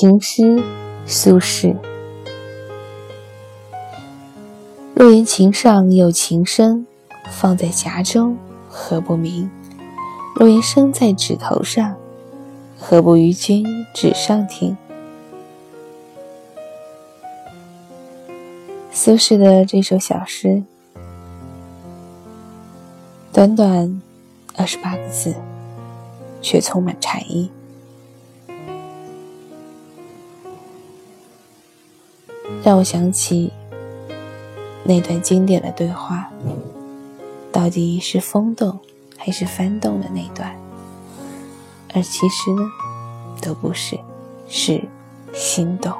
情诗，苏轼。若言琴上有情深，放在匣中何不明？若言声在指头上，何不与君指上听？苏轼的这首小诗，短短二十八个字，却充满禅意。让我想起那段经典的对话，到底是风动还是幡动的那段？而其实呢，都不是，是心动。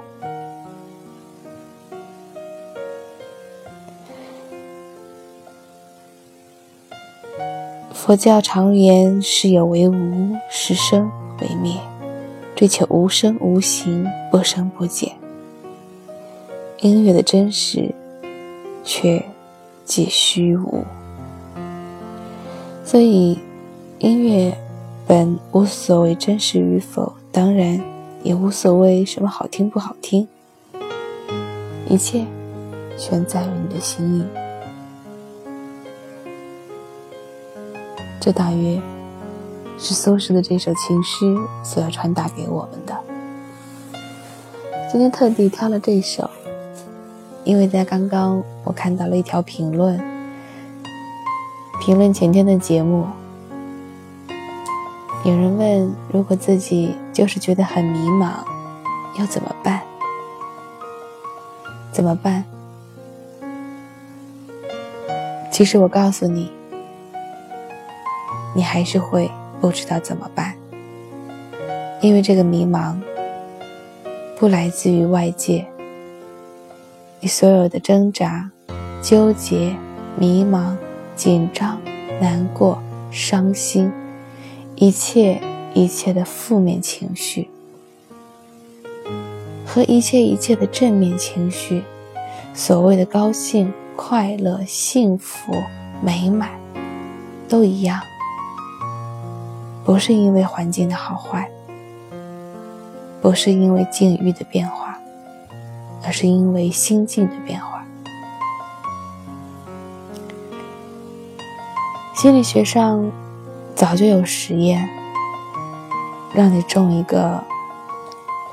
佛教常言“是有为无，是生为灭”，追求无声无形，不生不减。音乐的真实，却既虚无。所以，音乐本无所谓真实与否，当然也无所谓什么好听不好听。一切全在于你的心意。这大约是苏轼的这首情诗所要传达给我们的。今天特地挑了这首。因为在刚刚，我看到了一条评论，评论前天的节目，有人问：如果自己就是觉得很迷茫，要怎么办？怎么办？其实我告诉你，你还是会不知道怎么办，因为这个迷茫不来自于外界。你所有的挣扎、纠结、迷茫、紧张、难过、伤心，一切一切的负面情绪，和一切一切的正面情绪，所谓的高兴、快乐、幸福、美满，都一样，不是因为环境的好坏，不是因为境遇的变化。而是因为心境的变化。心理学上早就有实验，让你中一个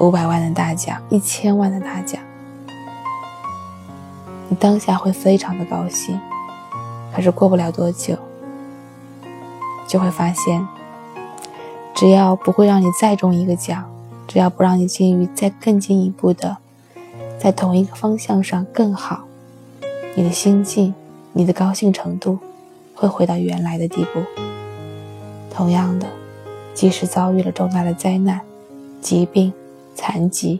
五百万的大奖、一千万的大奖，你当下会非常的高兴。可是过不了多久，就会发现，只要不会让你再中一个奖，只要不让你境遇再更进一步的。在同一个方向上更好，你的心境、你的高兴程度会回到原来的地步。同样的，即使遭遇了重大的灾难、疾病、残疾、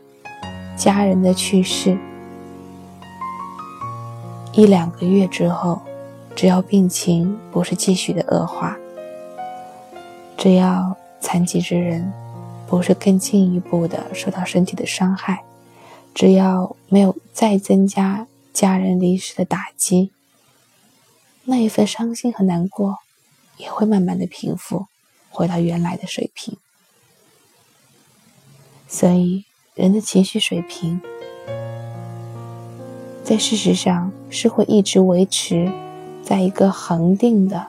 家人的去世，一两个月之后，只要病情不是继续的恶化，只要残疾之人不是更进一步的受到身体的伤害。只要没有再增加家人离世的打击，那一份伤心和难过也会慢慢的平复，回到原来的水平。所以，人的情绪水平，在事实上是会一直维持在一个恒定的、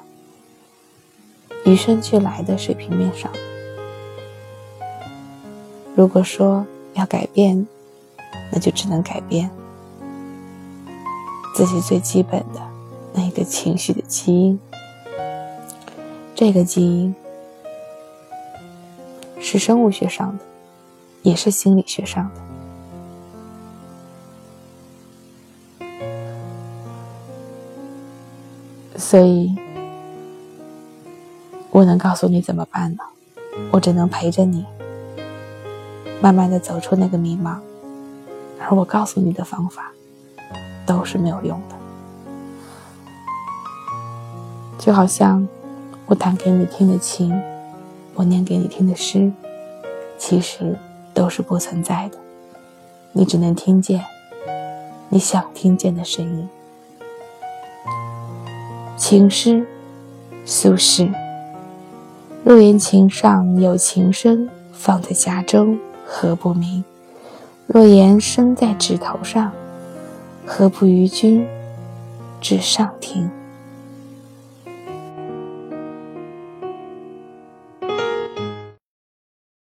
与生俱来的水平面上。如果说要改变，那就只能改变自己最基本的那个情绪的基因。这个基因是生物学上的，也是心理学上的。所以，我能告诉你怎么办呢？我只能陪着你，慢慢的走出那个迷茫。而我告诉你的方法，都是没有用的。就好像我弹给你听的琴，我念给你听的诗，其实都是不存在的。你只能听见你想听见的声音。情诗，苏轼。若言琴上有情深，放在匣中何不明？若言生在指头上，何不于君至上庭？